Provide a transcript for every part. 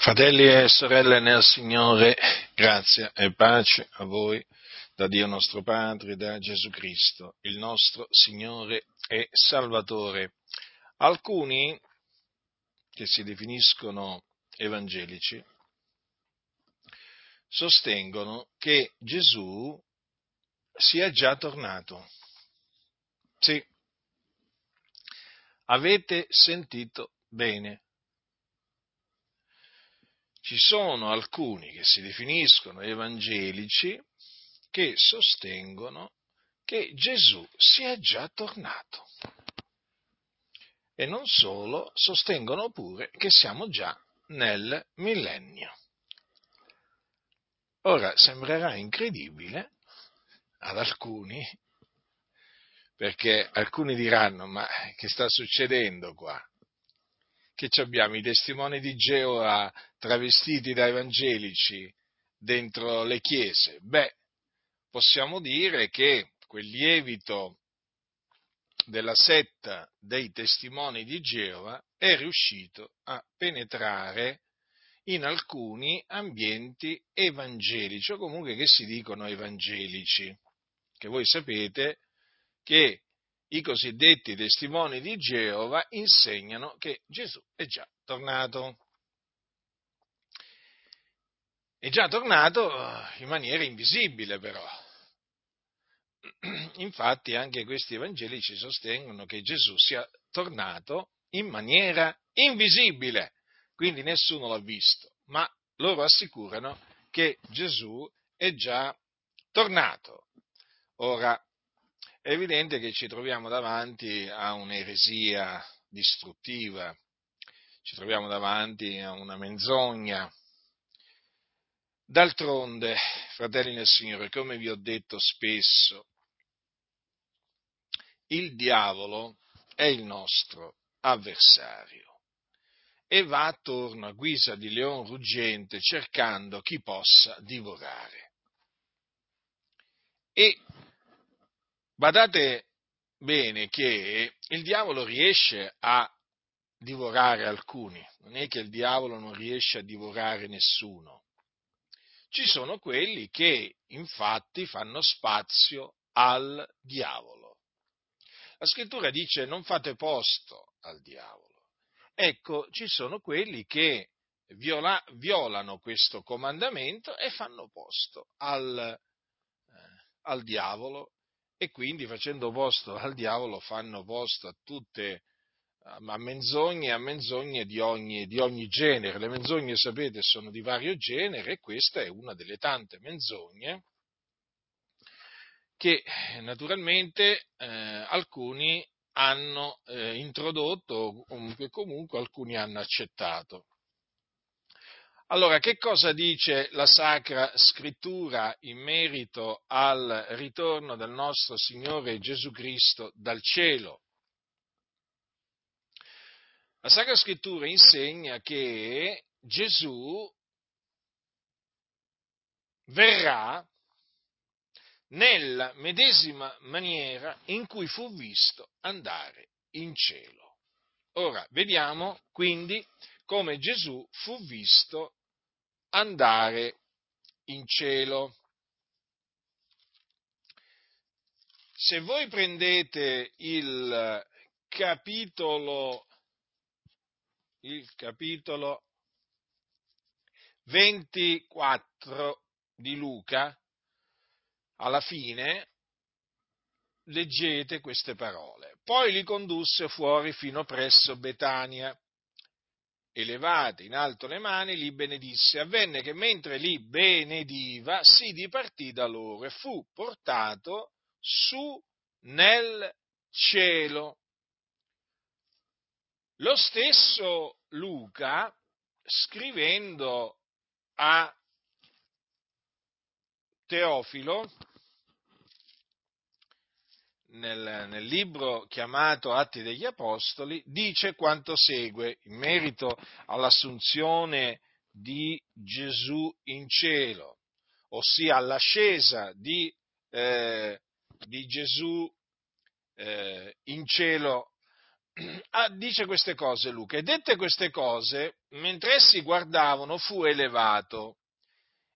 Fratelli e sorelle nel Signore, grazia e pace a voi da Dio nostro Padre, da Gesù Cristo, il nostro Signore e Salvatore. Alcuni che si definiscono evangelici sostengono che Gesù sia già tornato. Sì, avete sentito bene ci sono alcuni che si definiscono evangelici che sostengono che Gesù sia già tornato. E non solo, sostengono pure che siamo già nel millennio. Ora sembrerà incredibile ad alcuni, perché alcuni diranno, ma che sta succedendo qua? che abbiamo i testimoni di Geova travestiti da evangelici dentro le chiese? Beh, possiamo dire che quel lievito della setta dei testimoni di Geova è riuscito a penetrare in alcuni ambienti evangelici o comunque che si dicono evangelici, che voi sapete che i cosiddetti testimoni di Geova insegnano che Gesù è già tornato. È già tornato in maniera invisibile però. Infatti anche questi evangelici sostengono che Gesù sia tornato in maniera invisibile, quindi nessuno l'ha visto, ma loro assicurano che Gesù è già tornato. Ora, è evidente che ci troviamo davanti a un'eresia distruttiva, ci troviamo davanti a una menzogna. D'altronde, fratelli nel Signore, come vi ho detto spesso, il diavolo è il nostro avversario e va attorno a guisa di leon ruggente cercando chi possa divorare. E Badate bene che il diavolo riesce a divorare alcuni, non è che il diavolo non riesce a divorare nessuno. Ci sono quelli che infatti fanno spazio al diavolo. La scrittura dice non fate posto al diavolo. Ecco, ci sono quelli che viola, violano questo comandamento e fanno posto al, eh, al diavolo e quindi facendo posto al diavolo fanno posto a tutte a menzogne, a menzogne di ogni, di ogni, genere. Le menzogne, sapete, sono di vario genere e questa è una delle tante menzogne che naturalmente eh, alcuni hanno eh, introdotto o che comunque alcuni hanno accettato. Allora, che cosa dice la Sacra Scrittura in merito al ritorno del nostro Signore Gesù Cristo dal cielo? La Sacra Scrittura insegna che Gesù verrà nella medesima maniera in cui fu visto andare in cielo. Ora, vediamo quindi come Gesù fu visto andare in cielo. Se voi prendete il capitolo, il capitolo 24 di Luca, alla fine leggete queste parole. Poi li condusse fuori fino presso Betania e levate in alto le mani, li benedisse. Avvenne che mentre li benediva, si dipartì da loro e fu portato su nel cielo. Lo stesso Luca, scrivendo a Teofilo, nel, nel, libro chiamato Atti degli Apostoli, dice quanto segue in merito all'assunzione di Gesù in cielo, ossia all'ascesa di, eh, di Gesù eh, in cielo dice queste cose Luca, e dette queste cose, mentre essi guardavano, fu elevato,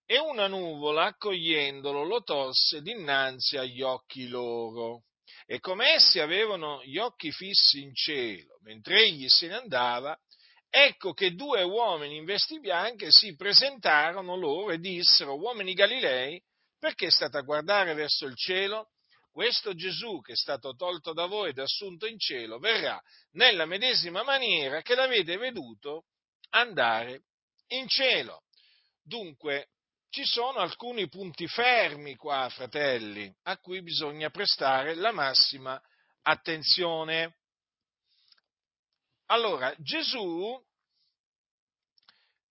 e una nuvola, accogliendolo, lo tolse dinanzi agli occhi loro. E come essi avevano gli occhi fissi in cielo, mentre egli se ne andava, ecco che due uomini in vesti bianche si presentarono loro e dissero, uomini Galilei, perché state a guardare verso il cielo? Questo Gesù che è stato tolto da voi ed assunto in cielo verrà nella medesima maniera che l'avete veduto andare in cielo. Dunque, ci sono alcuni punti fermi qua, fratelli, a cui bisogna prestare la massima attenzione. Allora, Gesù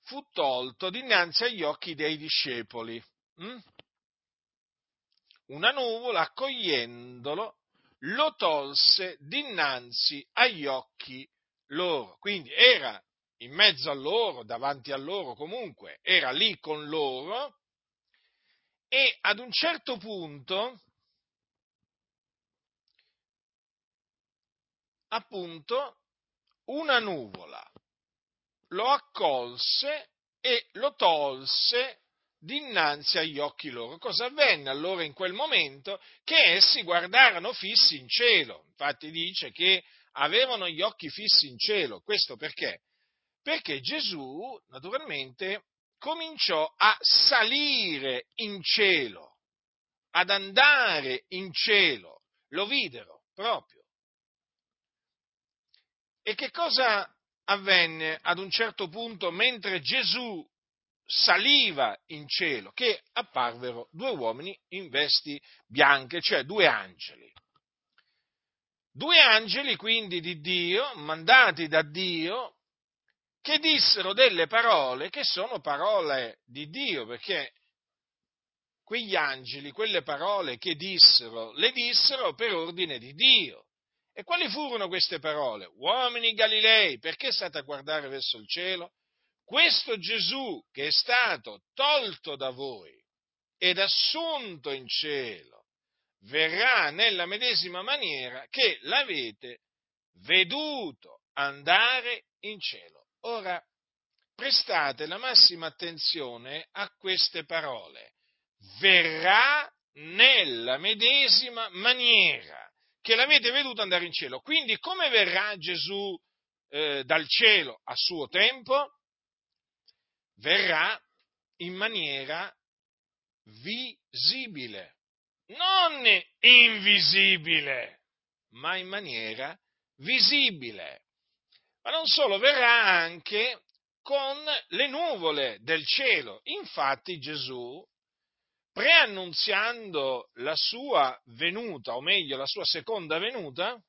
fu tolto dinanzi agli occhi dei discepoli. Hm? Una nuvola, accogliendolo, lo tolse dinanzi agli occhi loro. Quindi era in mezzo a loro, davanti a loro comunque, era lì con loro e ad un certo punto, appunto, una nuvola lo accolse e lo tolse dinanzi agli occhi loro. Cosa avvenne allora in quel momento? Che essi guardarono fissi in cielo. Infatti dice che avevano gli occhi fissi in cielo. Questo perché? Perché Gesù, naturalmente, cominciò a salire in cielo, ad andare in cielo. Lo videro proprio. E che cosa avvenne ad un certo punto mentre Gesù saliva in cielo che apparvero due uomini in vesti bianche, cioè due angeli. Due angeli quindi di Dio, mandati da Dio, che dissero delle parole che sono parole di Dio, perché quegli angeli, quelle parole che dissero, le dissero per ordine di Dio. E quali furono queste parole? Uomini Galilei, perché state a guardare verso il cielo? Questo Gesù che è stato tolto da voi ed assunto in cielo verrà nella medesima maniera che l'avete veduto andare in cielo. Ora, prestate la massima attenzione a queste parole. Verrà nella medesima maniera che l'avete veduto andare in cielo. Quindi come verrà Gesù eh, dal cielo a suo tempo? Verrà in maniera visibile, non invisibile, ma in maniera visibile. Ma non solo, verrà anche con le nuvole del cielo. Infatti Gesù, preannunziando la sua venuta, o meglio la sua seconda venuta,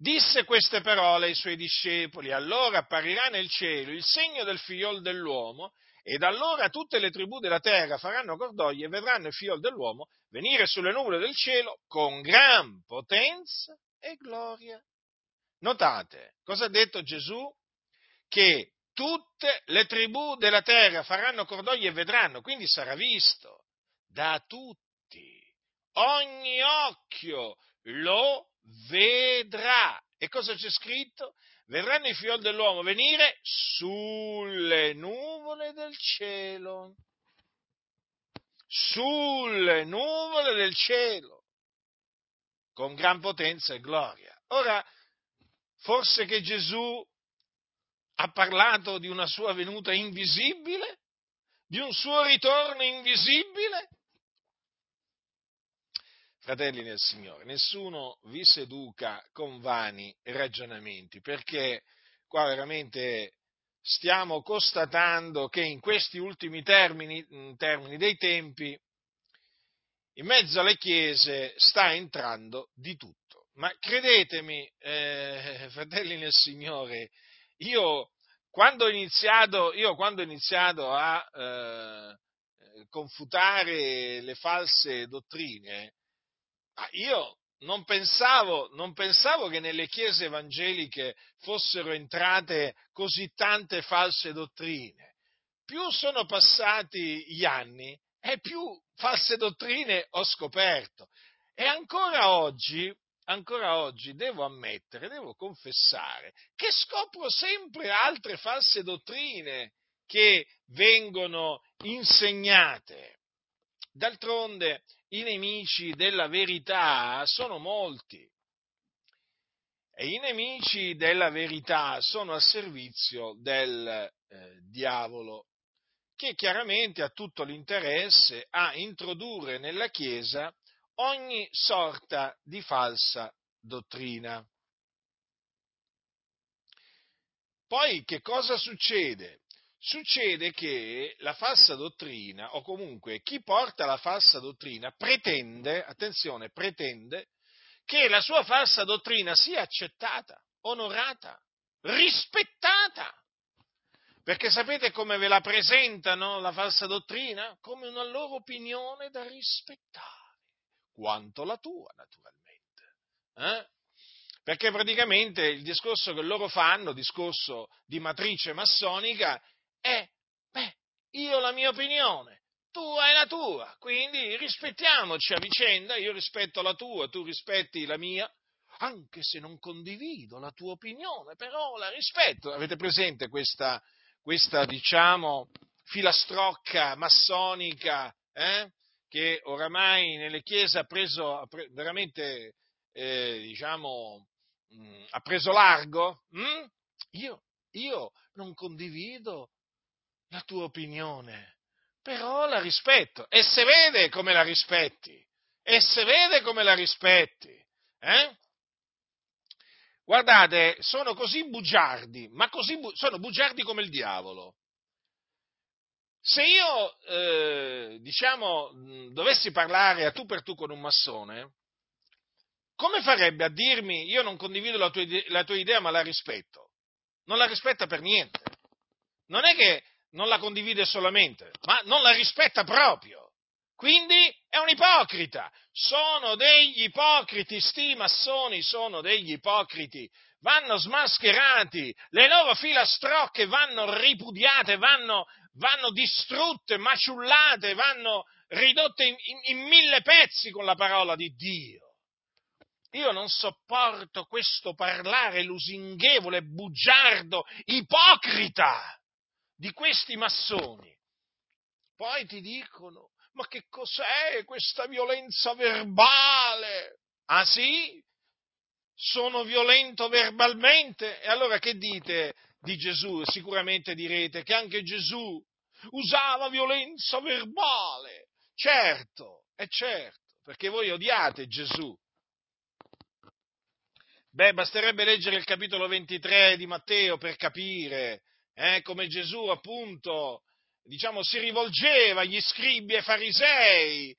disse queste parole ai suoi discepoli, allora apparirà nel cielo il segno del figliol dell'uomo, ed allora tutte le tribù della terra faranno cordoglio e vedranno il figliol dell'uomo venire sulle nuvole del cielo con gran potenza e gloria. Notate, cosa ha detto Gesù? Che tutte le tribù della terra faranno cordoglio e vedranno, quindi sarà visto da tutti. Ogni occhio lo vedrà. E cosa c'è scritto? Verranno i figlioli dell'uomo venire sulle nuvole del cielo. Sulle nuvole del cielo. Con gran potenza e gloria. Ora, forse che Gesù ha parlato di una sua venuta invisibile? Di un suo ritorno invisibile? Fratelli nel Signore, nessuno vi seduca con vani ragionamenti, perché qua veramente stiamo constatando che in questi ultimi termini, termini dei tempi, in mezzo alle chiese sta entrando di tutto. Ma credetemi, eh, fratelli nel Signore, io quando ho iniziato, quando ho iniziato a eh, confutare le false dottrine, Io non pensavo, non pensavo che nelle chiese evangeliche fossero entrate così tante false dottrine. Più sono passati gli anni e più false dottrine ho scoperto. E ancora oggi, ancora oggi devo ammettere, devo confessare che scopro sempre altre false dottrine che vengono insegnate. D'altronde i nemici della verità sono molti e i nemici della verità sono a servizio del eh, diavolo che chiaramente ha tutto l'interesse a introdurre nella Chiesa ogni sorta di falsa dottrina. Poi che cosa succede? Succede che la falsa dottrina, o comunque chi porta la falsa dottrina, pretende, attenzione, pretende che la sua falsa dottrina sia accettata, onorata, rispettata. Perché sapete come ve la presentano la falsa dottrina? Come una loro opinione da rispettare, quanto la tua, naturalmente. Eh? Perché praticamente il discorso che loro fanno, discorso di matrice massonica, è, beh, io ho la mia opinione, tu hai la tua, quindi rispettiamoci a vicenda, io rispetto la tua, tu rispetti la mia, anche se non condivido la tua opinione, però la rispetto. Avete presente questa, questa diciamo, filastrocca massonica eh? che oramai nelle chiese ha preso veramente, eh, diciamo, mh, mm, ha preso largo? Mm? Io, io non condivido la tua opinione, però la rispetto e se vede come la rispetti, e se vede come la rispetti, eh? Guardate, sono così bugiardi, ma così bu- sono bugiardi come il diavolo. Se io, eh, diciamo, dovessi parlare a tu per tu con un massone, come farebbe a dirmi io non condivido la tua, idea, la tua idea ma la rispetto? Non la rispetta per niente. Non è che non la condivide solamente, ma non la rispetta proprio. Quindi è un ipocrita. Sono degli ipocriti, sti massoni sono degli ipocriti. Vanno smascherati, le loro filastrocche vanno ripudiate, vanno, vanno distrutte, maciullate, vanno ridotte in, in, in mille pezzi con la parola di Dio. Io non sopporto questo parlare lusinghevole, bugiardo, ipocrita di questi massoni. Poi ti dicono, ma che cos'è questa violenza verbale? Ah sì? Sono violento verbalmente? E allora che dite di Gesù? Sicuramente direte che anche Gesù usava violenza verbale. Certo, è certo, perché voi odiate Gesù. Beh, basterebbe leggere il capitolo 23 di Matteo per capire eh, come Gesù appunto diciamo, si rivolgeva agli scribi e farisei.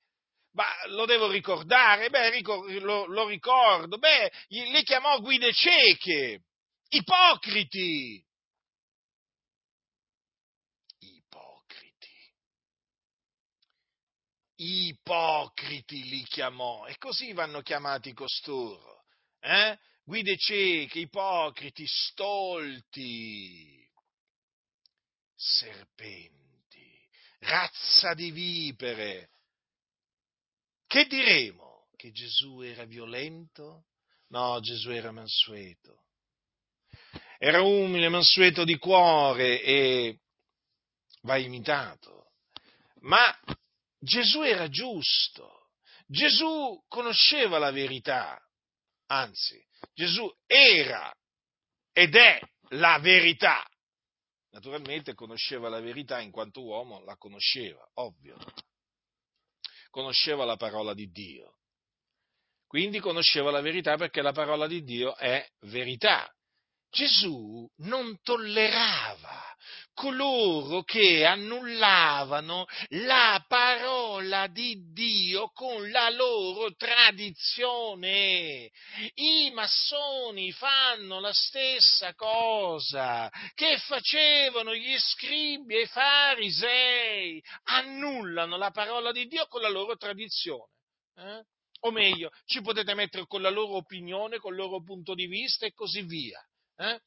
Ma lo devo ricordare? Beh, lo, lo ricordo. Beh, li chiamò guide cieche, ipocriti. Ipocriti. Ipocriti li chiamò. E così vanno chiamati costoro. Eh? Guide cieche, ipocriti, stolti, serpenti razza di vipere. Che diremo? Che Gesù era violento? No, Gesù era mansueto. Era umile, mansueto di cuore e va imitato. Ma Gesù era giusto. Gesù conosceva la verità. Anzi, Gesù era ed è la verità. Naturalmente conosceva la verità in quanto uomo la conosceva, ovvio. Conosceva la parola di Dio. Quindi conosceva la verità perché la parola di Dio è verità. Gesù non tollerava coloro che annullavano la parola di Dio con la loro tradizione. I massoni fanno la stessa cosa che facevano gli scribi e i farisei, annullano la parola di Dio con la loro tradizione. Eh? O meglio, ci potete mettere con la loro opinione, con il loro punto di vista e così via eh?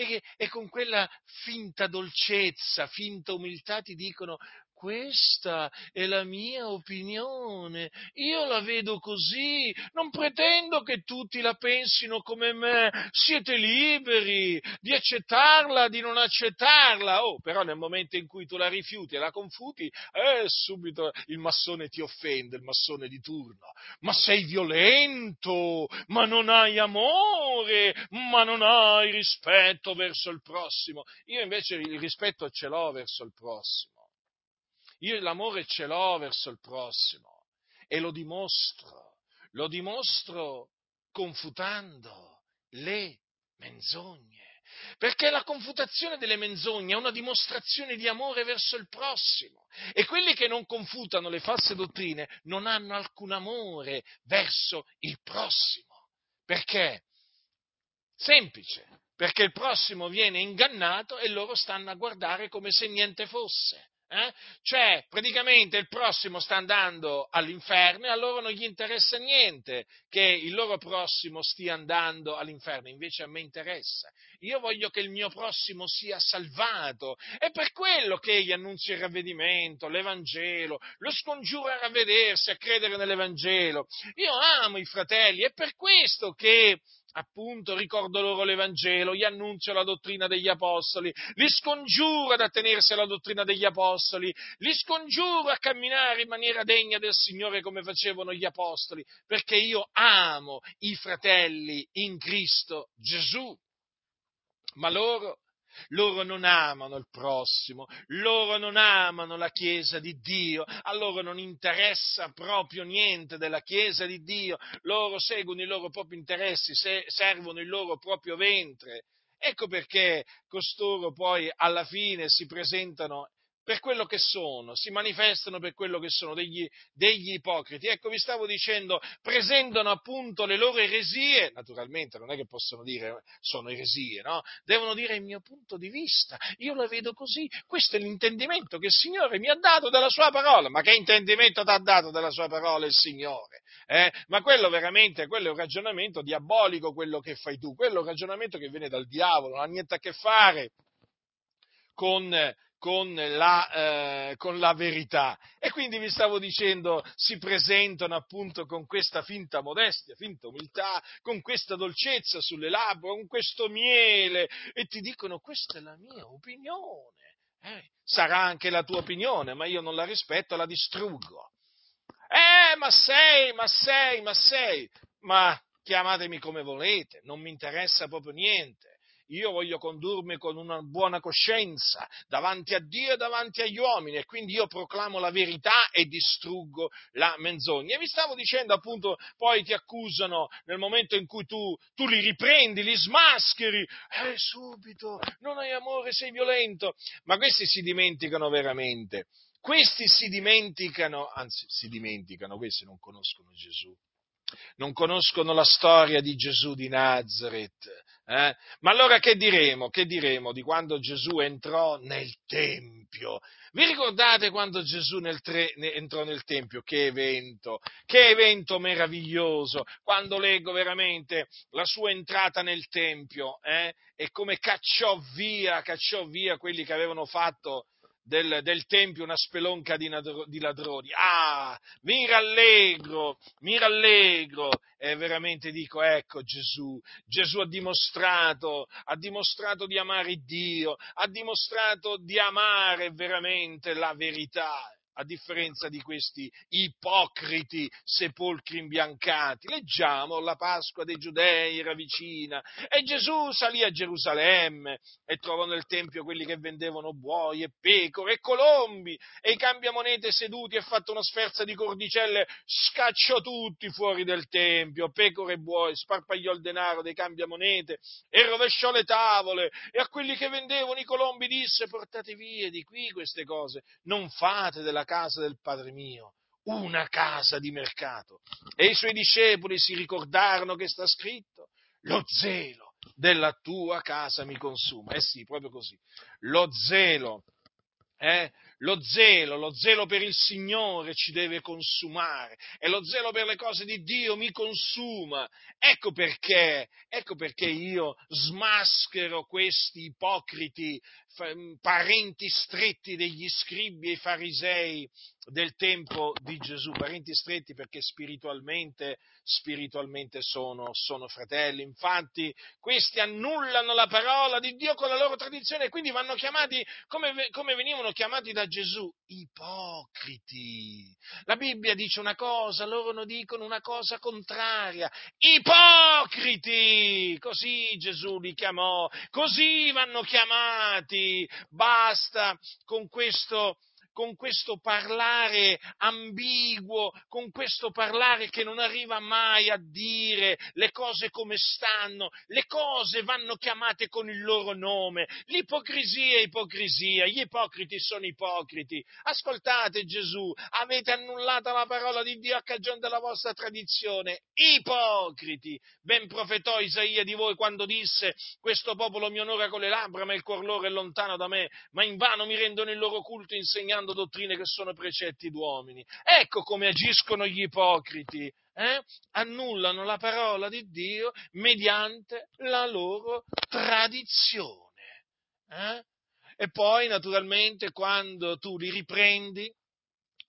E, e con quella finta dolcezza, finta umiltà ti dicono questa è la mia opinione, io la vedo così, non pretendo che tutti la pensino come me, siete liberi di accettarla, di non accettarla, oh, però nel momento in cui tu la rifiuti e la confuti, eh, subito il massone ti offende, il massone di turno, ma sei violento, ma non hai amore, ma non hai rispetto verso il prossimo. Io invece il rispetto ce l'ho verso il prossimo. Io l'amore ce l'ho verso il prossimo e lo dimostro, lo dimostro confutando le menzogne. Perché la confutazione delle menzogne è una dimostrazione di amore verso il prossimo. E quelli che non confutano le false dottrine non hanno alcun amore verso il prossimo. Perché? Semplice, perché il prossimo viene ingannato e loro stanno a guardare come se niente fosse. Eh? Cioè, praticamente il prossimo sta andando all'inferno e a loro non gli interessa niente che il loro prossimo stia andando all'inferno, invece a me interessa. Io voglio che il mio prossimo sia salvato. È per quello che gli annunzio il ravvedimento, l'Evangelo, lo scongiuro a ravvedersi, a credere nell'Evangelo. Io amo i fratelli, è per questo che appunto ricordo loro l'Evangelo, gli annunzio la dottrina degli Apostoli, li scongiuro ad attenersi alla dottrina degli Apostoli, li scongiuro a camminare in maniera degna del Signore come facevano gli Apostoli, perché io amo i fratelli in Cristo Gesù. Ma loro loro non amano il prossimo, loro non amano la Chiesa di Dio, a loro non interessa proprio niente della Chiesa di Dio, loro seguono i loro propri interessi, servono il loro proprio ventre. Ecco perché costoro poi alla fine si presentano per quello che sono, si manifestano per quello che sono, degli, degli, ipocriti. Ecco, vi stavo dicendo, presentano appunto le loro eresie, naturalmente non è che possono dire sono eresie, no? Devono dire il mio punto di vista, io la vedo così, questo è l'intendimento che il Signore mi ha dato dalla sua parola, ma che intendimento ti ha dato dalla sua parola il Signore? Eh? Ma quello veramente, quello è un ragionamento diabolico, quello che fai tu, quello è un ragionamento che viene dal diavolo, non ha niente a che fare con con la, eh, con la, verità. E quindi vi stavo dicendo, si presentano appunto con questa finta modestia, finta umiltà, con questa dolcezza sulle labbra, con questo miele e ti dicono questa è la mia opinione. Eh, sarà anche la tua opinione, ma io non la rispetto, la distruggo. Eh, ma sei, ma sei, ma sei, ma chiamatemi come volete, non mi interessa proprio niente io voglio condurmi con una buona coscienza davanti a Dio e davanti agli uomini e quindi io proclamo la verità e distruggo la menzogna. E vi stavo dicendo appunto, poi ti accusano nel momento in cui tu, tu li riprendi, li smascheri, eh subito, non hai amore, sei violento, ma questi si dimenticano veramente. Questi si dimenticano, anzi si dimenticano, questi non conoscono Gesù non conoscono la storia di Gesù di Nazareth. Eh? Ma allora che diremo? Che diremo di quando Gesù entrò nel Tempio? Vi ricordate quando Gesù nel tre, ne, entrò nel Tempio? Che evento, che evento meraviglioso! Quando leggo veramente la sua entrata nel Tempio eh? e come cacciò via, cacciò via quelli che avevano fatto del, del, Tempio una spelonca di, di, ladroni. Ah, mi rallegro, mi rallegro. E veramente dico, ecco Gesù, Gesù ha dimostrato, ha dimostrato di amare Dio, ha dimostrato di amare veramente la verità a differenza di questi ipocriti sepolcri imbiancati. Leggiamo, la Pasqua dei Giudei era vicina e Gesù salì a Gerusalemme e trovò nel Tempio quelli che vendevano buoi e pecore e colombi e i cambiamonete seduti e fatto una sferza di cordicelle, scacciò tutti fuori del Tempio, pecore e buoi, sparpagliò il denaro dei cambiamonete e rovesciò le tavole e a quelli che vendevano i colombi disse portate via di qui queste cose, non fate della casa del Padre mio, una casa di mercato. E i suoi discepoli si ricordarono che sta scritto, lo zelo della tua casa mi consuma. Eh sì, proprio così. Lo zelo eh, lo zelo, lo zelo per il Signore ci deve consumare e lo zelo per le cose di Dio mi consuma. Ecco perché, ecco perché io smaschero questi ipocriti parenti stretti degli scribi e farisei del tempo di Gesù, parenti stretti perché spiritualmente, spiritualmente sono, sono, fratelli. Infatti, questi annullano la parola di Dio con la loro tradizione e quindi vanno chiamati come, come venivano chiamati da Gesù, ipocriti. La Bibbia dice una cosa, loro ne dicono una cosa contraria. Ipocriti! Così Gesù li chiamò, così vanno chiamati. Basta con questo con questo parlare ambiguo, con questo parlare che non arriva mai a dire le cose come stanno, le cose vanno chiamate con il loro nome, l'ipocrisia è ipocrisia, gli ipocriti sono ipocriti. Ascoltate Gesù, avete annullato la parola di Dio a cagione della vostra tradizione, ipocriti. Ben profetò Isaia di voi quando disse questo popolo mi onora con le labbra ma il cuor loro è lontano da me, ma invano mi rendono il loro culto insegnando insegnando dottrine che sono precetti d'uomini. Ecco come agiscono gli ipocriti. Eh? Annullano la parola di Dio mediante la loro tradizione. Eh? E poi, naturalmente, quando tu li riprendi,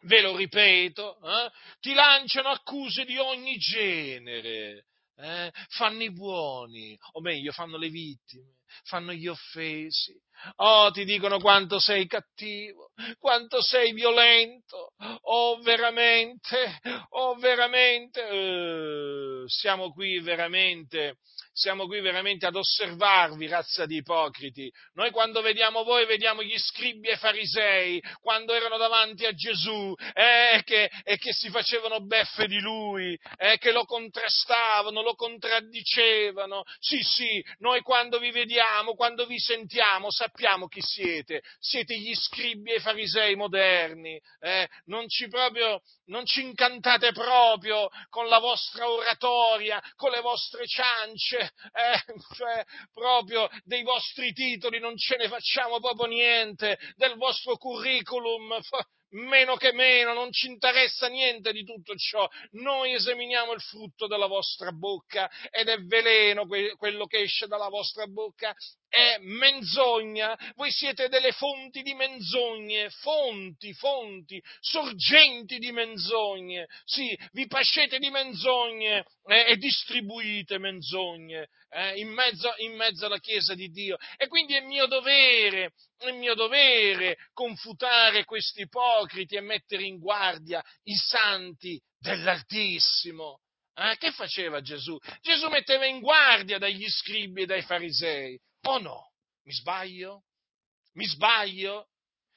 ve lo ripeto, eh? ti lanciano accuse di ogni genere. Eh? fanno i buoni, o meglio, fanno le vittime, fanno gli offesi, Oh, ti dicono quanto sei cattivo, quanto sei violento. Oh, veramente, oh, veramente. Eh, siamo qui veramente siamo qui veramente ad osservarvi, razza di ipocriti. Noi quando vediamo voi vediamo gli scribi e farisei, quando erano davanti a Gesù, eh, che, e che si facevano beffe di lui, eh, che lo contrastavano, lo contraddicevano. Sì, sì, noi quando vi vediamo, quando vi sentiamo, sappiamo chi siete. Siete gli scribi e farisei moderni. Eh, non ci proprio, non ci incantate proprio con la vostra oratoria, con le vostre ciance, eh, cioè proprio dei vostri titoli non ce ne facciamo proprio niente, del vostro curriculum, meno che meno, non ci interessa niente di tutto ciò. Noi esaminiamo il frutto della vostra bocca ed è veleno quello che esce dalla vostra bocca, è menzogna. Voi siete delle fonti di menzogne, fonti, fonti, sorgenti di menzogne. Sì, vi pascete di menzogne eh, e distribuite menzogne eh, in, mezzo, in mezzo alla Chiesa di Dio. E quindi è mio dovere è mio dovere confutare questi ipocriti e mettere in guardia i santi dell'Altissimo. Eh, che faceva Gesù? Gesù metteva in guardia dagli scribi e dai farisei. O no? Mi sbaglio? Mi sbaglio?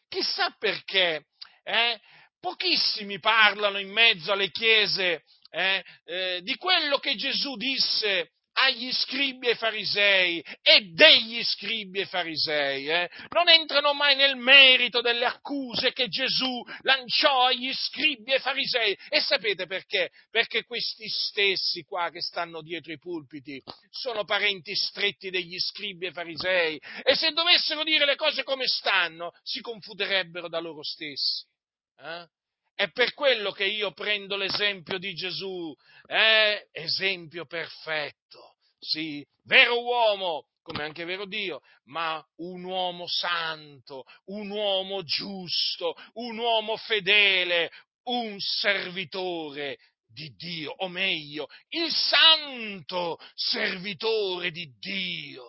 Chissà perché. Eh? Pochissimi parlano in mezzo alle chiese eh, eh, di quello che Gesù disse agli scribi e farisei e degli scribi e farisei, eh? non entrano mai nel merito delle accuse che Gesù lanciò agli scribi e farisei. E sapete perché? Perché questi stessi qua che stanno dietro i pulpiti sono parenti stretti degli scribi e farisei e se dovessero dire le cose come stanno si confuterebbero da loro stessi. Eh? È per quello che io prendo l'esempio di Gesù, eh? esempio perfetto, sì, vero uomo, come anche vero Dio, ma un uomo santo, un uomo giusto, un uomo fedele, un servitore di Dio, o meglio, il santo servitore di Dio.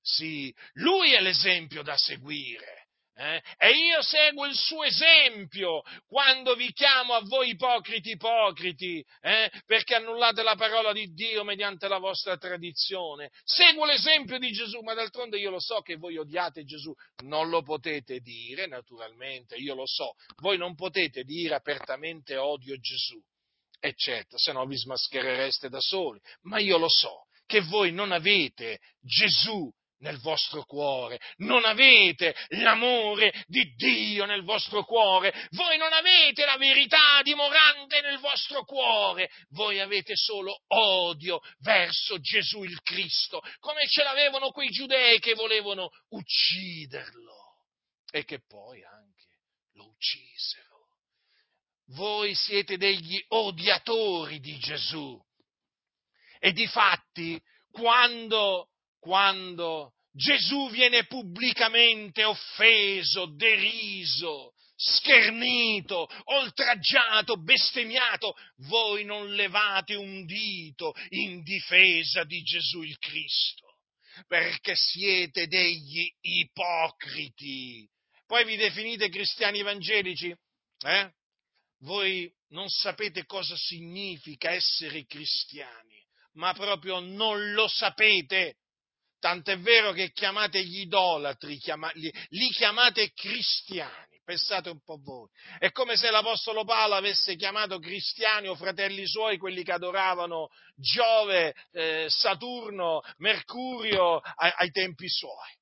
Sì, lui è l'esempio da seguire. Eh? E io seguo il suo esempio quando vi chiamo a voi ipocriti ipocriti, eh? perché annullate la parola di Dio mediante la vostra tradizione. Seguo l'esempio di Gesù, ma d'altronde io lo so che voi odiate Gesù. Non lo potete dire, naturalmente, io lo so. Voi non potete dire apertamente odio Gesù, eccetera, se no vi smascherereste da soli. Ma io lo so che voi non avete Gesù nel vostro cuore, non avete l'amore di Dio nel vostro cuore, voi non avete la verità dimorante nel vostro cuore, voi avete solo odio verso Gesù il Cristo, come ce l'avevano quei giudei che volevano ucciderlo. e che poi anche lo uccisero. Voi siete degli odiatori di Gesù. E di fatti, quando, quando Gesù viene pubblicamente offeso, deriso, schernito, oltraggiato, bestemmiato, voi non levate un dito in difesa di Gesù il Cristo, perché siete degli ipocriti. Poi vi definite cristiani evangelici? Eh? Voi non sapete cosa significa essere cristiani, ma proprio non lo sapete. Tant'è vero che chiamate gli idolatri, li, chiamate cristiani. Pensate un po' voi. È come se l'Apostolo Paolo avesse chiamato cristiani o fratelli suoi quelli che adoravano Giove, eh, Saturno, Mercurio ai, ai tempi suoi.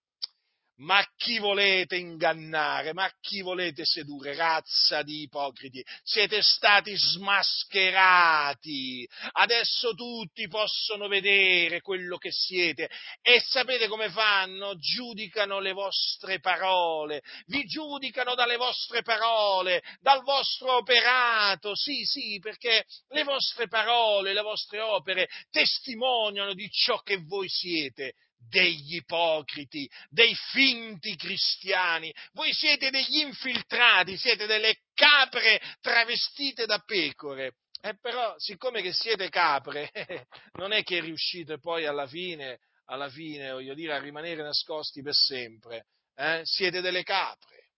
Ma chi volete ingannare? Ma chi volete sedurre? Razza di ipocriti. Siete stati smascherati. Adesso tutti possono vedere quello che siete. E sapete come fanno? Giudicano le vostre parole. Vi giudicano dalle vostre parole, dal vostro operato. Sì, sì, perché le vostre parole, le vostre opere testimoniano di ciò che voi siete degli ipocriti, dei finti cristiani, voi siete degli infiltrati, siete delle capre travestite da pecore. Eh, però, siccome che siete capre, non è che riuscite poi alla fine, alla fine, voglio dire, a rimanere nascosti per sempre. Eh? Siete delle capre.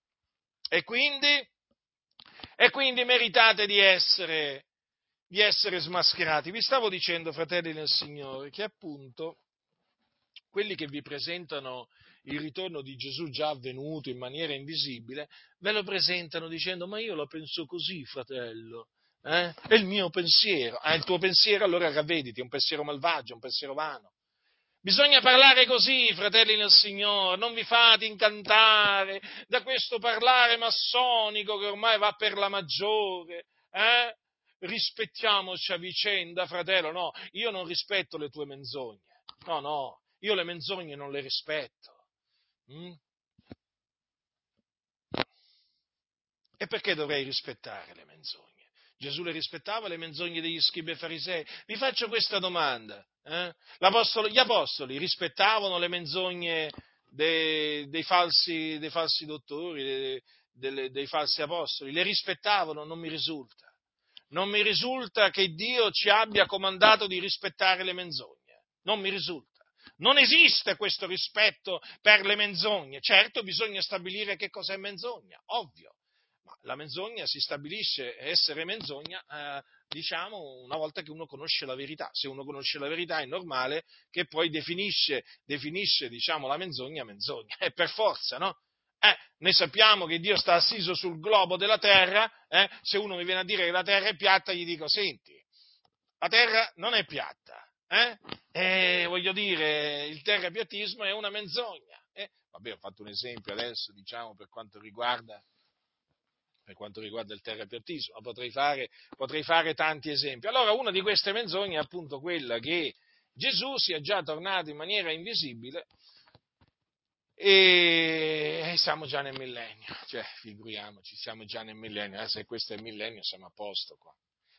E quindi, e quindi meritate di essere, di essere smascherati. Vi stavo dicendo, fratelli del Signore, che appunto quelli che vi presentano il ritorno di Gesù già avvenuto in maniera invisibile, ve lo presentano dicendo ma io lo penso così, fratello. Eh? È il mio pensiero. Ah, il tuo pensiero allora ravvediti, è un pensiero malvagio, un pensiero vano. Bisogna parlare così, fratelli nel Signore, non vi fate incantare da questo parlare massonico che ormai va per la maggiore. Eh? Rispettiamoci a vicenda, fratello, no, io non rispetto le tue menzogne. No, no, io le menzogne non le rispetto. Mm? E perché dovrei rispettare le menzogne? Gesù le rispettava le menzogne degli scribi e farisei? Vi faccio questa domanda. Eh? gli apostoli rispettavano le menzogne dei, dei, falsi, dei falsi, dottori, dei, dei, dei falsi apostoli? Le rispettavano? Non mi risulta. Non mi risulta che Dio ci abbia comandato di rispettare le menzogne. Non mi risulta. Non esiste questo rispetto per le menzogne. Certo, bisogna stabilire che cos'è menzogna, ovvio. Ma la menzogna si stabilisce essere menzogna, eh, diciamo, una volta che uno conosce la verità. Se uno conosce la verità è normale che poi definisce, definisce diciamo, la menzogna menzogna. È per forza, no? Eh, noi sappiamo che Dio sta assiso sul globo della terra, eh, se uno mi viene a dire che la terra è piatta, gli dico, senti, la terra non è piatta, eh? E voglio dire, il terrapiatismo è una menzogna. Eh? Vabbè, ho fatto un esempio adesso, diciamo, per quanto riguarda, per quanto riguarda il terrapiatismo, ma potrei fare, potrei fare tanti esempi. Allora, una di queste menzogne è appunto quella che Gesù sia già tornato in maniera invisibile e siamo già nel millennio, cioè figuriamoci, siamo già nel millennio, eh, se questo è il millennio siamo a posto qua.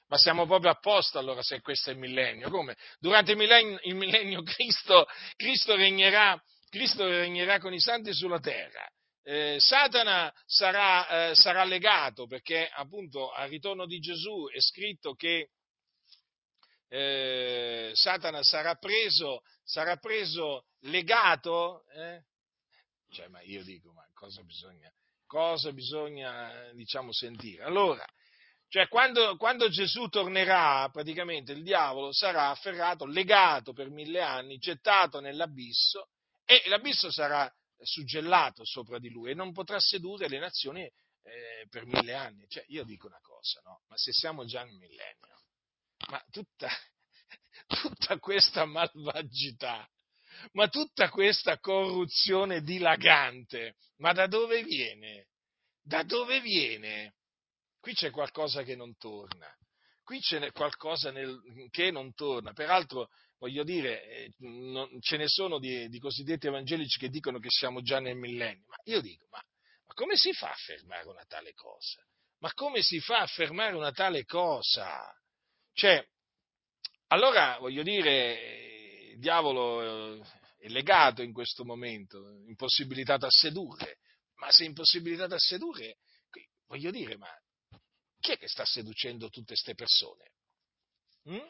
Ma siamo proprio a posto allora se questo è il millennio. Come? Durante il millennio, il millennio Cristo, Cristo, regnerà, Cristo, regnerà, con i santi sulla terra. Eh, Satana sarà, eh, sarà, legato perché appunto al ritorno di Gesù è scritto che eh, Satana sarà preso, sarà preso legato. Eh? Cioè, ma io dico, ma cosa bisogna, cosa bisogna diciamo, sentire? Allora, cioè, quando, quando, Gesù tornerà, praticamente il diavolo sarà afferrato, legato per mille anni, gettato nell'abisso e l'abisso sarà suggellato sopra di lui e non potrà sedurre le nazioni eh, per mille anni. Cioè, io dico una cosa, no? Ma se siamo già nel millennio, ma tutta, tutta questa malvagità, ma tutta questa corruzione dilagante, ma da dove viene? Da dove viene? Qui c'è qualcosa che non torna, qui c'è qualcosa nel, che non torna. Peraltro, voglio dire, eh, non, ce ne sono di, di, cosiddetti evangelici che dicono che siamo già nel millennio, ma io dico, ma, Ma come si fa a affermare una tale cosa? Ma come si fa a affermare una tale cosa? Cioè, allora voglio dire, il diavolo eh, è legato in questo momento, impossibilitato a sedurre, ma se impossibilitato a sedurre, voglio dire, ma chi è che sta seducendo tutte queste persone? Mm?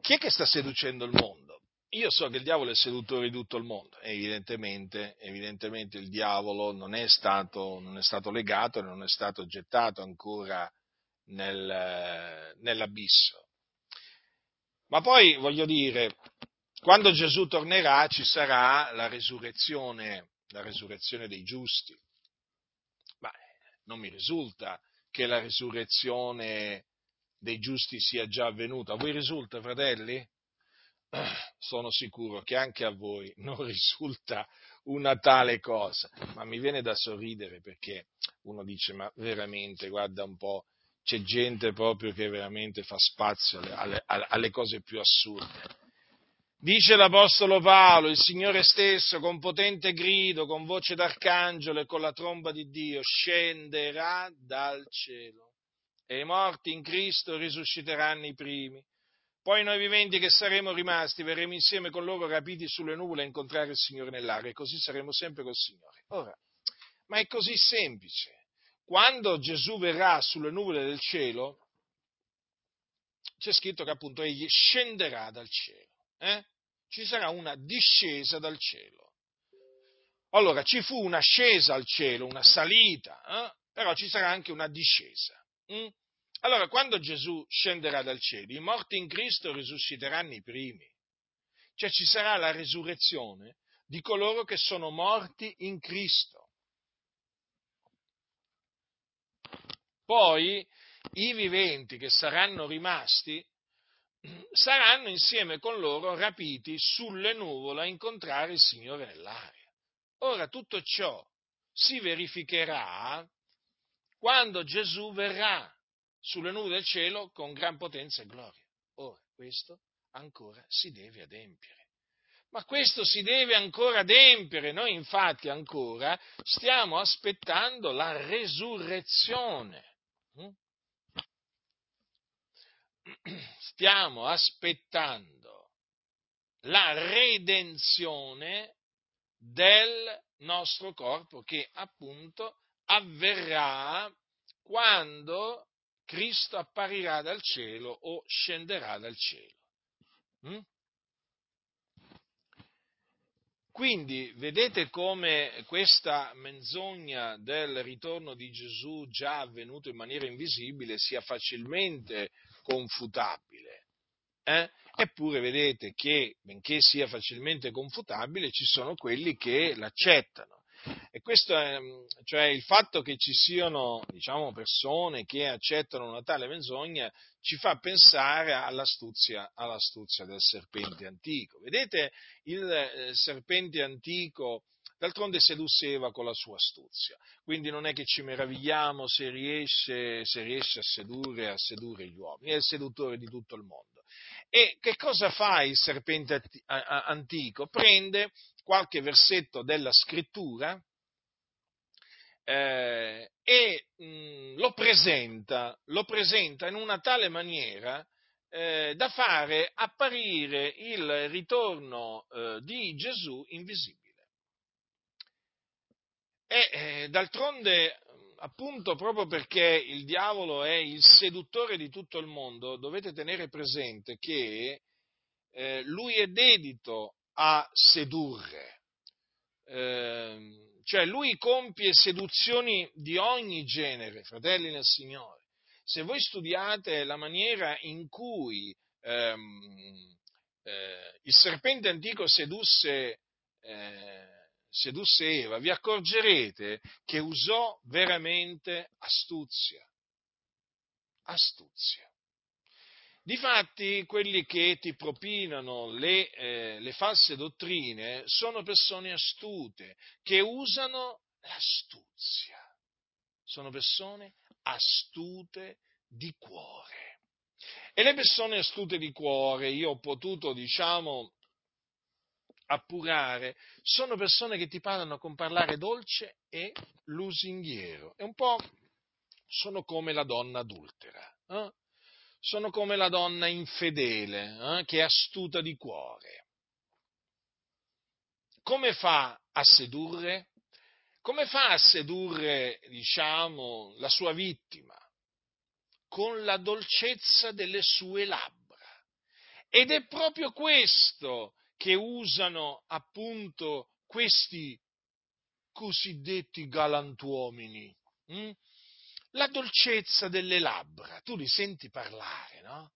Chi è che sta seducendo il mondo? Io so che il diavolo è seduttore di tutto il mondo, evidentemente, evidentemente il diavolo non è, stato, non è stato legato non è stato gettato ancora nel, nell'abisso. Ma poi voglio dire, quando Gesù tornerà ci sarà la resurrezione, la resurrezione dei giusti. Non mi risulta che la resurrezione dei giusti sia già avvenuta. A voi risulta, fratelli? Sono sicuro che anche a voi non risulta una tale cosa, ma mi viene da sorridere perché uno dice, ma veramente, guarda un po', c'è gente proprio che veramente fa spazio alle, alle, alle cose più assurde. Dice l'Apostolo Paolo, il Signore stesso, con potente grido, con voce d'arcangelo e con la tromba di Dio, scenderà dal cielo e i morti in Cristo risusciteranno i primi. Poi noi viventi che saremo rimasti verremo insieme con loro rapiti sulle nuvole a incontrare il Signore nell'aria e così saremo sempre col Signore. Ora, ma è così semplice. Quando Gesù verrà sulle nuvole del cielo, c'è scritto che appunto egli scenderà dal cielo. Eh? Ci sarà una discesa dal cielo. Allora, ci fu una scesa al cielo, una salita, eh? però ci sarà anche una discesa. Mm? Allora, quando Gesù scenderà dal cielo, i morti in Cristo risusciteranno i primi. Cioè ci sarà la risurrezione di coloro che sono morti in Cristo. Poi i viventi che saranno rimasti saranno insieme con loro rapiti sulle nuvole a incontrare il Signore nell'aria. Ora tutto ciò si verificherà quando Gesù verrà sulle nuvole del cielo con gran potenza e gloria. Ora, questo ancora si deve adempiere. Ma questo si deve ancora adempiere. Noi infatti ancora stiamo aspettando la resurrezione. Mm? Stiamo aspettando la redenzione del nostro corpo che appunto avverrà quando Cristo apparirà dal cielo o scenderà dal cielo. Mm? Quindi vedete come questa menzogna del ritorno di Gesù già avvenuto in maniera invisibile sia facilmente confutabile. Eh? Eppure vedete che, benché sia facilmente confutabile, ci sono quelli che l'accettano. E questo è, cioè il fatto che ci siano, diciamo, persone che accettano una tale menzogna ci fa pensare all'astuzia, all'astuzia del serpente antico. Vedete, il eh, serpente antico d'altronde sedusse Eva con la sua astuzia, quindi non è che ci meravigliamo se riesce, se riesce a, sedurre, a sedurre gli uomini, è il seduttore di tutto il mondo. E che cosa fa il serpente antico? Prende qualche versetto della scrittura eh, e mh, lo, presenta, lo, presenta, in una tale maniera eh, da fare apparire il ritorno eh, di Gesù invisibile. E eh, d'altronde, appunto proprio perché il diavolo è il seduttore di tutto il mondo, dovete tenere presente che eh, lui è dedito a sedurre. Eh, cioè lui compie seduzioni di ogni genere, fratelli nel Signore. Se voi studiate la maniera in cui ehm, eh, il serpente antico sedusse, eh, sedusse Eva, vi accorgerete che usò veramente astuzia. Astuzia. Difatti, quelli che ti propinano le, eh, le, false dottrine sono persone astute che usano l'astuzia. Sono persone astute di cuore. E le persone astute di cuore, io ho potuto, diciamo, appurare, sono persone che ti parlano con parlare dolce e lusinghiero. È un po' sono come la donna adultera, eh? sono come la donna infedele, eh? che è astuta di cuore. Come fa a sedurre? Come fa a sedurre, diciamo, la sua vittima? Con la dolcezza delle sue labbra. Ed è proprio questo che usano appunto questi cosiddetti galantuomini. Hm? La dolcezza delle labbra, tu li senti parlare, no?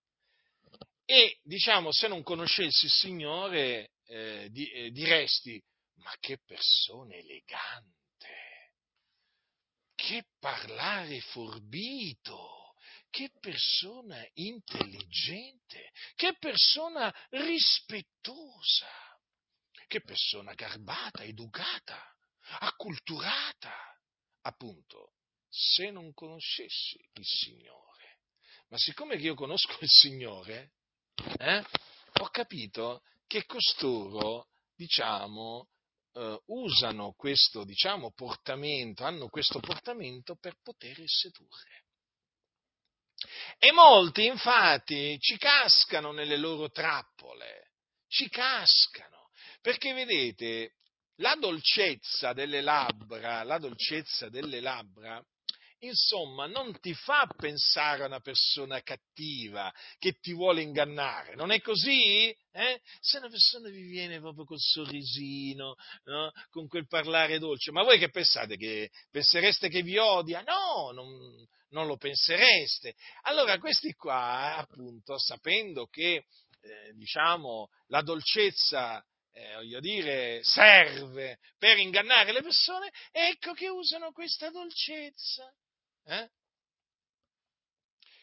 E diciamo, se non conoscessi il Signore, eh, di, eh, diresti, ma che persona elegante, che parlare forbito, che persona intelligente, che persona rispettosa, che persona garbata, educata, acculturata. Appunto, se non conoscessi il Signore. Ma siccome io conosco il Signore, eh, ho capito che costoro, diciamo, eh, usano questo, diciamo, portamento, hanno questo portamento per poter sedurre. E molti infatti ci cascano nelle loro trappole, ci cascano, perché vedete, la dolcezza delle labbra, la dolcezza delle labbra insomma, non ti fa pensare a una persona cattiva che ti vuole ingannare, non è così? Eh? Se una persona vi viene proprio col sorrisino, no? con quel parlare dolce, ma voi che pensate? Che pensereste che vi odia? No, non, non lo pensereste. Allora questi qua, appunto, sapendo che, eh, diciamo, la dolcezza eh, voglio dire, serve per ingannare le persone, ecco che usano questa dolcezza. Eh?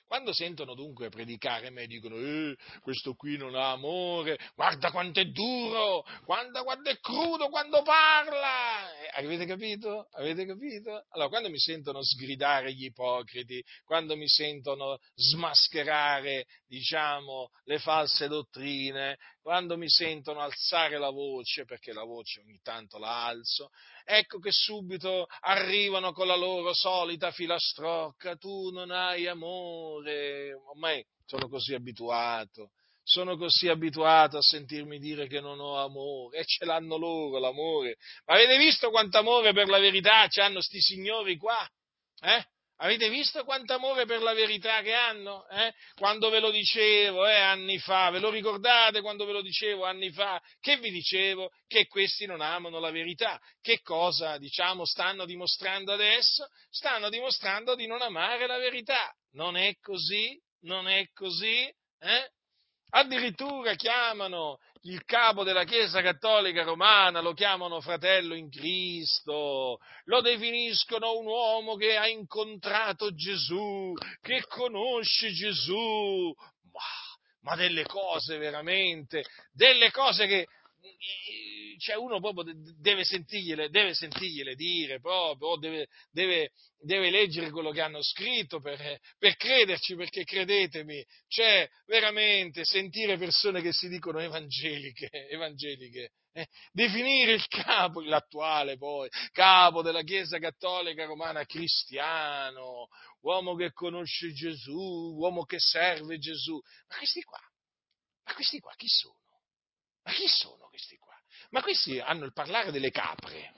Quando sentono dunque predicare me dicono, eh, questo qui non ha amore, guarda quanto è duro, guarda quanto è crudo quando parla. Eh, avete capito? Avete capito? Allora, quando mi sentono sgridare gli ipocriti, quando mi sentono smascherare, diciamo, le false dottrine, quando mi sentono alzare la voce, perché la voce ogni tanto la alzo, ecco che subito arrivano con la loro solita filastrocca, tu non hai amore, ormai sono così abituato, sono così abituato a sentirmi dire che non ho amore, e ce l'hanno loro l'amore. Ma avete visto quanto amore per la verità hanno sti signori qua? Eh? Avete visto quanto amore per la verità che hanno? Eh? Quando ve lo dicevo eh, anni fa, ve lo ricordate quando ve lo dicevo anni fa? Che vi dicevo? Che questi non amano la verità. Che cosa, diciamo, stanno dimostrando adesso? Stanno dimostrando di non amare la verità. Non è così? Non è così? Eh? Addirittura chiamano il capo della Chiesa Cattolica Romana, lo chiamano fratello in Cristo, lo definiscono un uomo che ha incontrato Gesù, che conosce Gesù, ma, ma delle cose veramente, delle cose che cioè uno proprio deve sentirgliele, deve sentirgliele dire proprio, deve, deve, deve, leggere quello che hanno scritto per, per crederci, perché credetemi, c'è veramente sentire persone che si dicono evangeliche, evangeliche eh, definire il capo, l'attuale poi, capo della Chiesa Cattolica Romana cristiano, uomo che conosce Gesù, uomo che serve Gesù, ma questi qua, ma questi qua chi sono? Ma chi sono questi qua? Ma questi hanno il parlare delle capre.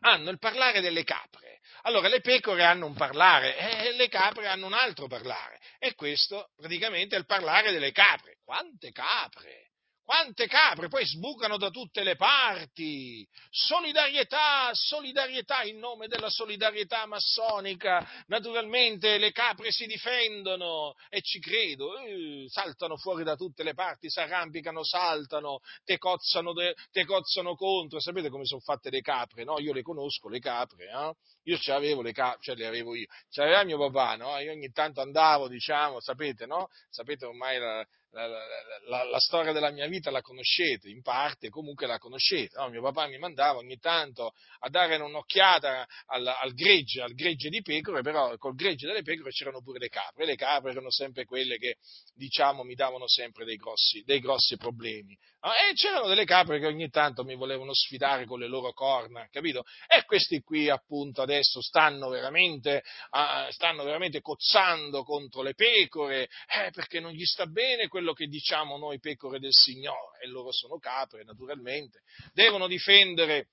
Hanno il parlare delle capre. Allora le pecore hanno un parlare e le capre hanno un altro parlare. E questo praticamente è il parlare delle capre. Quante capre? Quante capre poi sbucano da tutte le parti. Solidarietà, solidarietà in nome della solidarietà massonica. Naturalmente le capre si difendono e ci credo, eh, saltano fuori da tutte le parti, si arrampicano, saltano, te cozzano, de, te cozzano contro. Sapete come sono fatte le capre? No? Io le conosco le capre, eh? io ce l'avevo le capre, cioè le avevo io. Ce l'aveva mio papà, no? Io ogni tanto andavo, diciamo, sapete, no? Sapete ormai la, la, la, la, storia della mia vita la conoscete, in parte comunque la conoscete. No? Mio papà mi mandava ogni tanto a dare un'occhiata al, al, gregge, al gregge di pecore, però col gregge delle pecore c'erano pure le capre. Le capre erano sempre quelle che, diciamo, mi davano sempre dei grossi, dei grossi problemi. E c'erano delle capre che ogni tanto mi volevano sfidare con le loro corna, capito? E questi qui appunto adesso stanno veramente, uh, stanno veramente cozzando contro le pecore, eh, perché non gli sta bene quello che diciamo noi pecore del Signore, e loro sono capre naturalmente, devono difendere,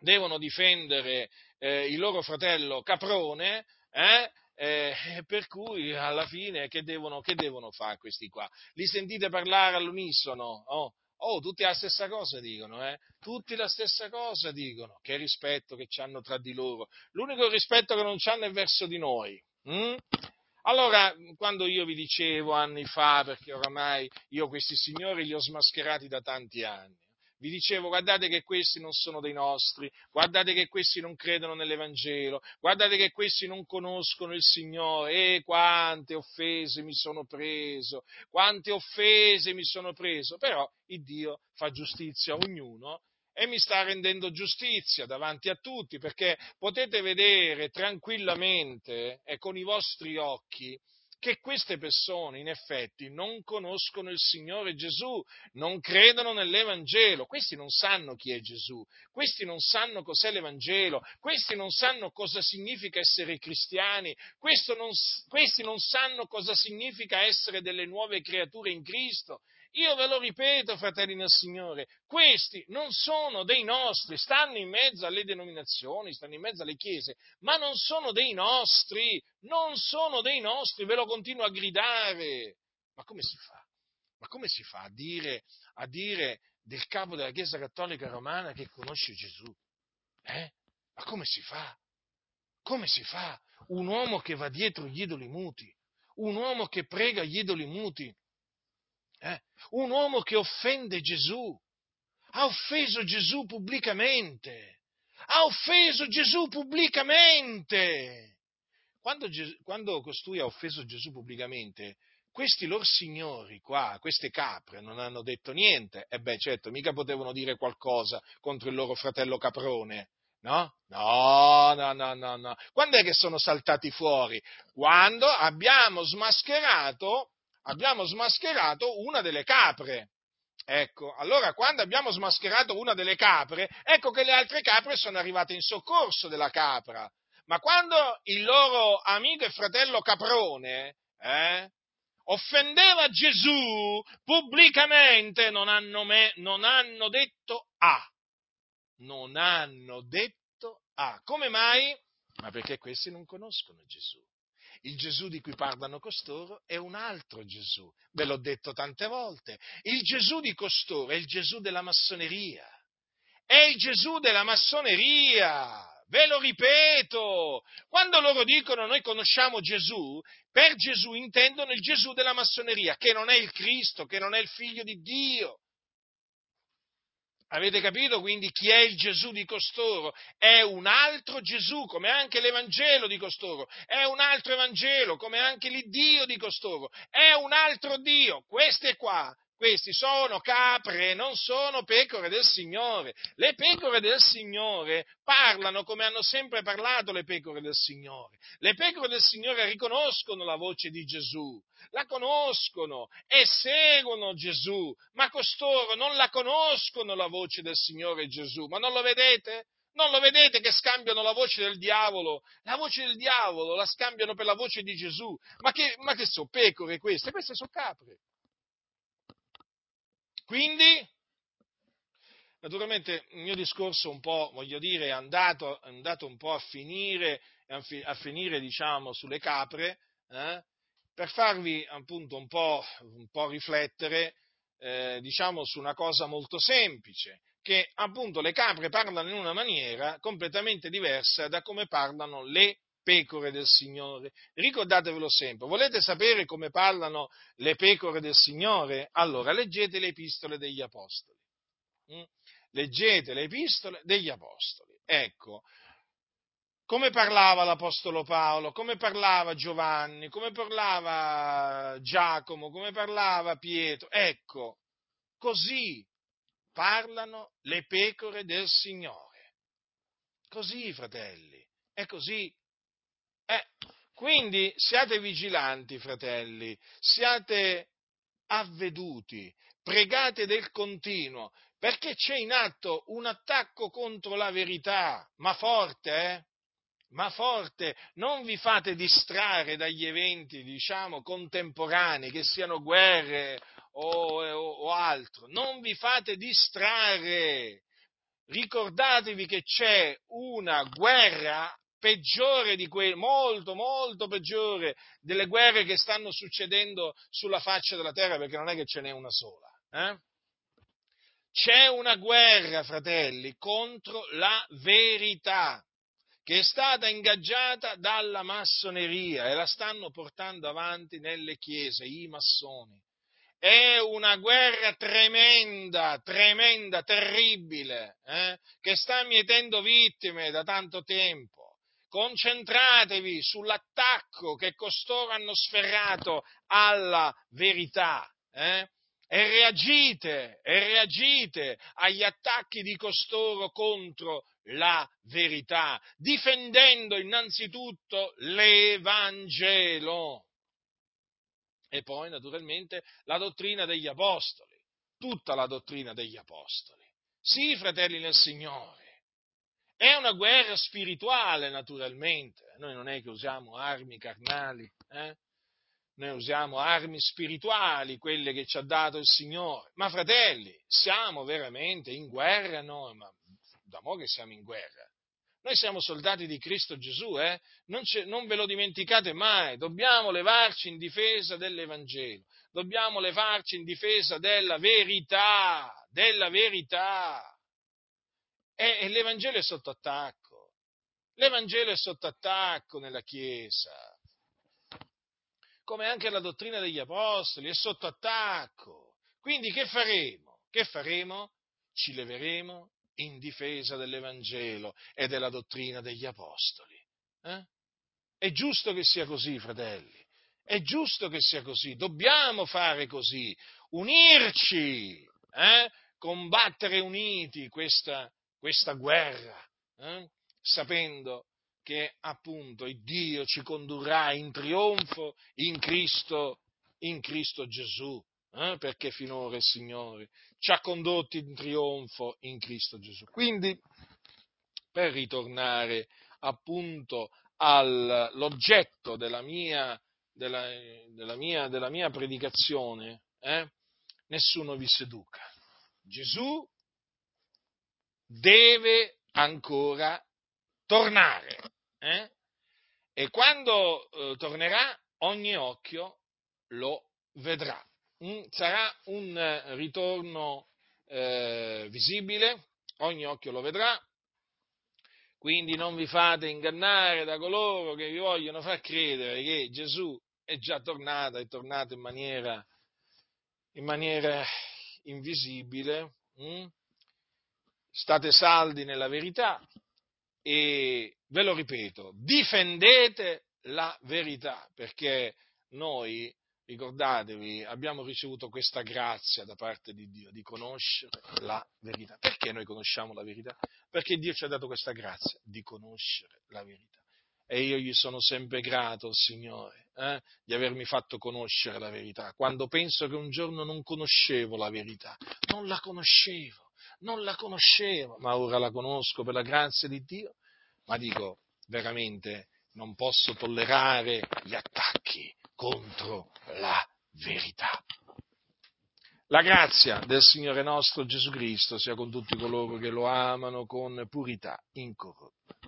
devono difendere eh, il loro fratello caprone, eh, eh, per cui alla fine che devono, che devono, fare questi qua? Li sentite parlare all'unisono? Oh, oh, tutti la stessa cosa dicono, eh? Tutti la stessa cosa dicono. Che rispetto che hanno tra di loro. L'unico rispetto che non hanno è verso di noi. Hm? Allora, quando io vi dicevo anni fa, perché oramai io questi signori li ho smascherati da tanti anni, vi dicevo, guardate che questi non sono dei nostri, guardate che questi non credono nell'Evangelo, guardate che questi non conoscono il Signore, e quante offese mi sono preso, quante offese mi sono preso, però il Dio fa giustizia a ognuno e mi sta rendendo giustizia davanti a tutti, perché potete vedere tranquillamente e con i vostri occhi che queste persone in effetti non conoscono il Signore Gesù, non credono nell'Evangelo, questi non sanno chi è Gesù, questi non sanno cos'è l'Evangelo, questi non sanno cosa significa essere cristiani, non, questi non sanno cosa significa essere delle nuove creature in Cristo, io ve lo ripeto, fratelli nel Signore, questi non sono dei nostri, stanno in mezzo alle denominazioni, stanno in mezzo alle chiese, ma non sono dei nostri, non sono dei nostri, ve lo continuo a gridare. Ma come si fa? Ma come si fa a dire, a dire del capo della Chiesa Cattolica Romana che conosce Gesù? Eh? Ma come si fa? Come si fa? Un uomo che va dietro gli idoli muti, un uomo che prega gli idoli muti, eh? Un uomo che offende Gesù, ha offeso Gesù pubblicamente, ha offeso Gesù pubblicamente. Quando, quando costui ha offeso Gesù pubblicamente, questi loro signori qua, queste capre, non hanno detto niente. E beh, certo, mica potevano dire qualcosa contro il loro fratello caprone. No? No, no, no, no, no. Quando è che sono saltati fuori? Quando abbiamo smascherato abbiamo smascherato una delle capre. Ecco, allora quando abbiamo smascherato una delle capre, ecco che le altre capre sono arrivate in soccorso della capra. Ma quando il loro amico e fratello caprone eh, offendeva Gesù pubblicamente, non hanno, me, non hanno detto A. Non hanno detto A. Come mai? Ma perché questi non conoscono Gesù. Il Gesù di cui parlano costoro è un altro Gesù, ve l'ho detto tante volte. Il Gesù di costoro è il Gesù della massoneria. È il Gesù della massoneria. Ve lo ripeto, quando loro dicono noi conosciamo Gesù, per Gesù intendono il Gesù della massoneria, che non è il Cristo, che non è il figlio di Dio, Avete capito quindi chi è il Gesù di costoro? È un altro Gesù, come anche l'Evangelo di costoro, è un altro Evangelo, come anche l'Iddio di costoro, è un altro Dio. Queste qua questi sono capre, non sono pecore del Signore. Le pecore del Signore parlano come hanno sempre parlato le pecore del Signore. Le pecore del Signore riconoscono la voce di Gesù, la conoscono e seguono Gesù, ma costoro non la conoscono la voce del Signore Gesù. Ma non lo vedete? Non lo vedete che scambiano la voce del diavolo? La voce del diavolo la scambiano per la voce di Gesù. Ma che, ma che sono pecore queste? Queste sono capre. Quindi, naturalmente, il mio discorso un po', voglio dire, è andato, è andato un po' a finire, a finire diciamo, sulle capre, eh, per farvi appunto un po', un po riflettere, eh, diciamo, su una cosa molto semplice, che appunto le capre parlano in una maniera completamente diversa da come parlano le pecore del Signore. Ricordatevelo sempre. Volete sapere come parlano le pecore del Signore? Allora leggete le epistole degli Apostoli. Mm? Leggete le epistole degli Apostoli. Ecco, come parlava l'Apostolo Paolo, come parlava Giovanni, come parlava Giacomo, come parlava Pietro. Ecco, così parlano le pecore del Signore. Così, fratelli, è così. Eh, quindi siate vigilanti, fratelli, siate avveduti, pregate del continuo, perché c'è in atto un attacco contro la verità, ma forte, eh? Ma forte, non vi fate distrarre dagli eventi, diciamo, contemporanei, che siano guerre o, o, o altro, non vi fate distrarre. Ricordatevi che c'è una guerra peggiore di quelle, molto, molto peggiore delle guerre che stanno succedendo sulla faccia della terra, perché non è che ce n'è una sola. Eh? C'è una guerra, fratelli, contro la verità che è stata ingaggiata dalla massoneria e la stanno portando avanti nelle chiese, i massoni. È una guerra tremenda, tremenda, terribile, eh, che sta mietendo vittime da tanto tempo. Concentratevi sull'attacco che costoro hanno sferrato alla verità. Eh? e reagite, e reagite agli attacchi di costoro contro la verità, difendendo innanzitutto l'Evangelo. E poi, naturalmente, la dottrina degli Apostoli, tutta la dottrina degli Apostoli. Sì, fratelli nel Signore, è una guerra spirituale, naturalmente. Noi non è che usiamo armi carnali, eh? noi usiamo armi spirituali, quelle che ci ha dato il Signore. Ma fratelli, siamo veramente in guerra noi, ma da mo' che siamo in guerra. Noi siamo soldati di Cristo Gesù, eh? non, non, ve lo dimenticate mai, dobbiamo levarci in difesa dell'Evangelo, dobbiamo levarci in difesa della verità, della verità. E, e l'Evangelo è sotto attacco, l'Evangelo è sotto attacco nella Chiesa come anche la dottrina degli apostoli, è sotto attacco. Quindi che faremo? Che faremo? Ci leveremo in difesa dell'Evangelo e della dottrina degli apostoli. Eh? È giusto che sia così, fratelli. È giusto che sia così. Dobbiamo fare così. Unirci. Eh? Combattere uniti questa, questa guerra. Eh? Sapendo che appunto il Dio ci condurrà in trionfo in Cristo, in Cristo Gesù, eh? perché finora il Signore ci ha condotti in trionfo in Cristo Gesù. Quindi, per ritornare appunto all'oggetto della mia, della, della mia, della mia predicazione, eh? nessuno vi seduca. Gesù deve ancora tornare. Eh? E quando eh, tornerà, ogni occhio lo vedrà. Mm, sarà un eh, ritorno eh, visibile, ogni occhio lo vedrà. Quindi non vi fate ingannare da coloro che vi vogliono far credere che Gesù è già tornato, è tornato in maniera, in maniera invisibile. Mm? State saldi nella verità, e ve lo ripeto, difendete la verità, perché noi, ricordatevi, abbiamo ricevuto questa grazia da parte di Dio di conoscere la verità. Perché noi conosciamo la verità? Perché Dio ci ha dato questa grazia di conoscere la verità. E io gli sono sempre grato Signore eh, di avermi fatto conoscere la verità. Quando penso che un giorno non conoscevo la verità, non la conoscevo non la conoscevo, ma ora la conosco per la grazia di Dio, ma dico veramente non posso tollerare gli attacchi contro la verità. La grazia del Signore nostro Gesù Cristo sia con tutti coloro che lo amano con purità incorrotta.